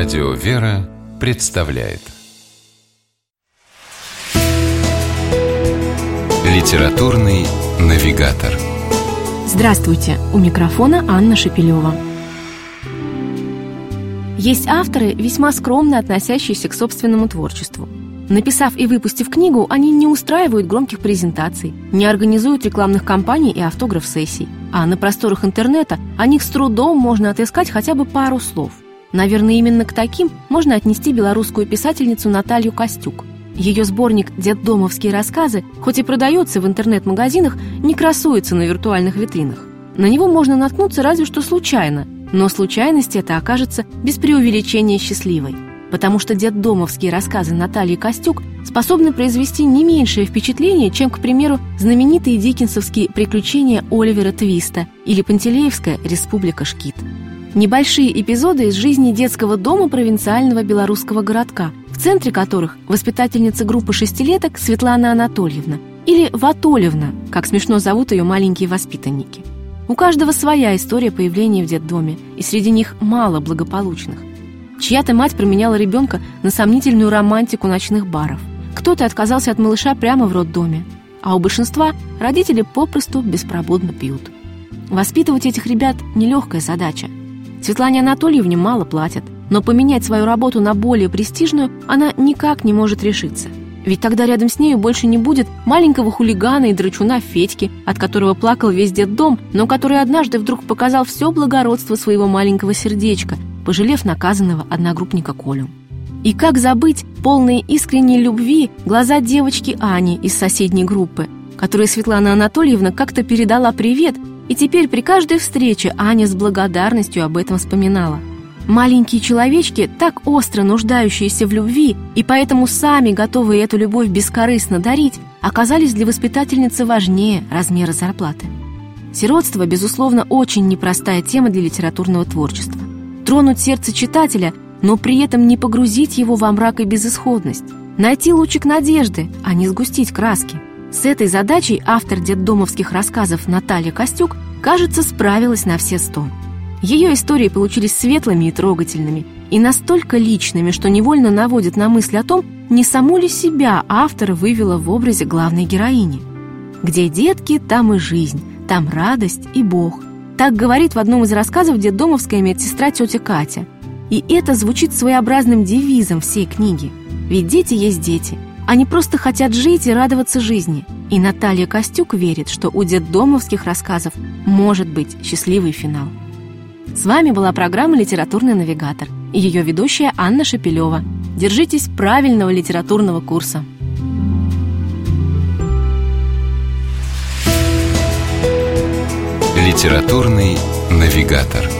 Радио «Вера» представляет Литературный навигатор Здравствуйте! У микрофона Анна Шепелева. Есть авторы, весьма скромно относящиеся к собственному творчеству. Написав и выпустив книгу, они не устраивают громких презентаций, не организуют рекламных кампаний и автограф-сессий. А на просторах интернета о них с трудом можно отыскать хотя бы пару слов. Наверное, именно к таким можно отнести белорусскую писательницу Наталью Костюк. Ее сборник «Детдомовские рассказы», хоть и продается в интернет-магазинах, не красуется на виртуальных витринах. На него можно наткнуться разве что случайно, но случайность это окажется без преувеличения счастливой. Потому что детдомовские рассказы Натальи Костюк способны произвести не меньшее впечатление, чем, к примеру, знаменитые диккенсовские «Приключения Оливера Твиста» или Пантелеевская «Республика Шкит». Небольшие эпизоды из жизни детского дома провинциального белорусского городка, в центре которых воспитательница группы шестилеток Светлана Анатольевна или Ватольевна, как смешно зовут ее маленькие воспитанники. У каждого своя история появления в детдоме, и среди них мало благополучных. Чья-то мать променяла ребенка на сомнительную романтику ночных баров. Кто-то отказался от малыша прямо в роддоме, а у большинства родители попросту беспробудно пьют. Воспитывать этих ребят – нелегкая задача – Светлане Анатольевне мало платят, но поменять свою работу на более престижную она никак не может решиться. Ведь тогда рядом с нею больше не будет маленького хулигана и драчуна Федьки, от которого плакал весь дом, но который однажды вдруг показал все благородство своего маленького сердечка, пожалев наказанного одногруппника Колю. И как забыть полные искренней любви глаза девочки Ани из соседней группы, которой Светлана Анатольевна как-то передала привет и теперь при каждой встрече Аня с благодарностью об этом вспоминала. Маленькие человечки, так остро нуждающиеся в любви и поэтому сами готовые эту любовь бескорыстно дарить, оказались для воспитательницы важнее размера зарплаты. Сиротство, безусловно, очень непростая тема для литературного творчества. Тронуть сердце читателя, но при этом не погрузить его во мрак и безысходность. Найти лучик надежды, а не сгустить краски – с этой задачей автор детдомовских рассказов Наталья Костюк, кажется, справилась на все сто. Ее истории получились светлыми и трогательными, и настолько личными, что невольно наводят на мысль о том, не саму ли себя автор вывела в образе главной героини. «Где детки, там и жизнь, там радость и Бог». Так говорит в одном из рассказов детдомовская медсестра тетя Катя. И это звучит своеобразным девизом всей книги. Ведь дети есть дети – они просто хотят жить и радоваться жизни. И Наталья Костюк верит, что у детдомовских рассказов может быть счастливый финал. С вами была программа «Литературный навигатор» и ее ведущая Анна Шепелева. Держитесь правильного литературного курса. Литературный навигатор.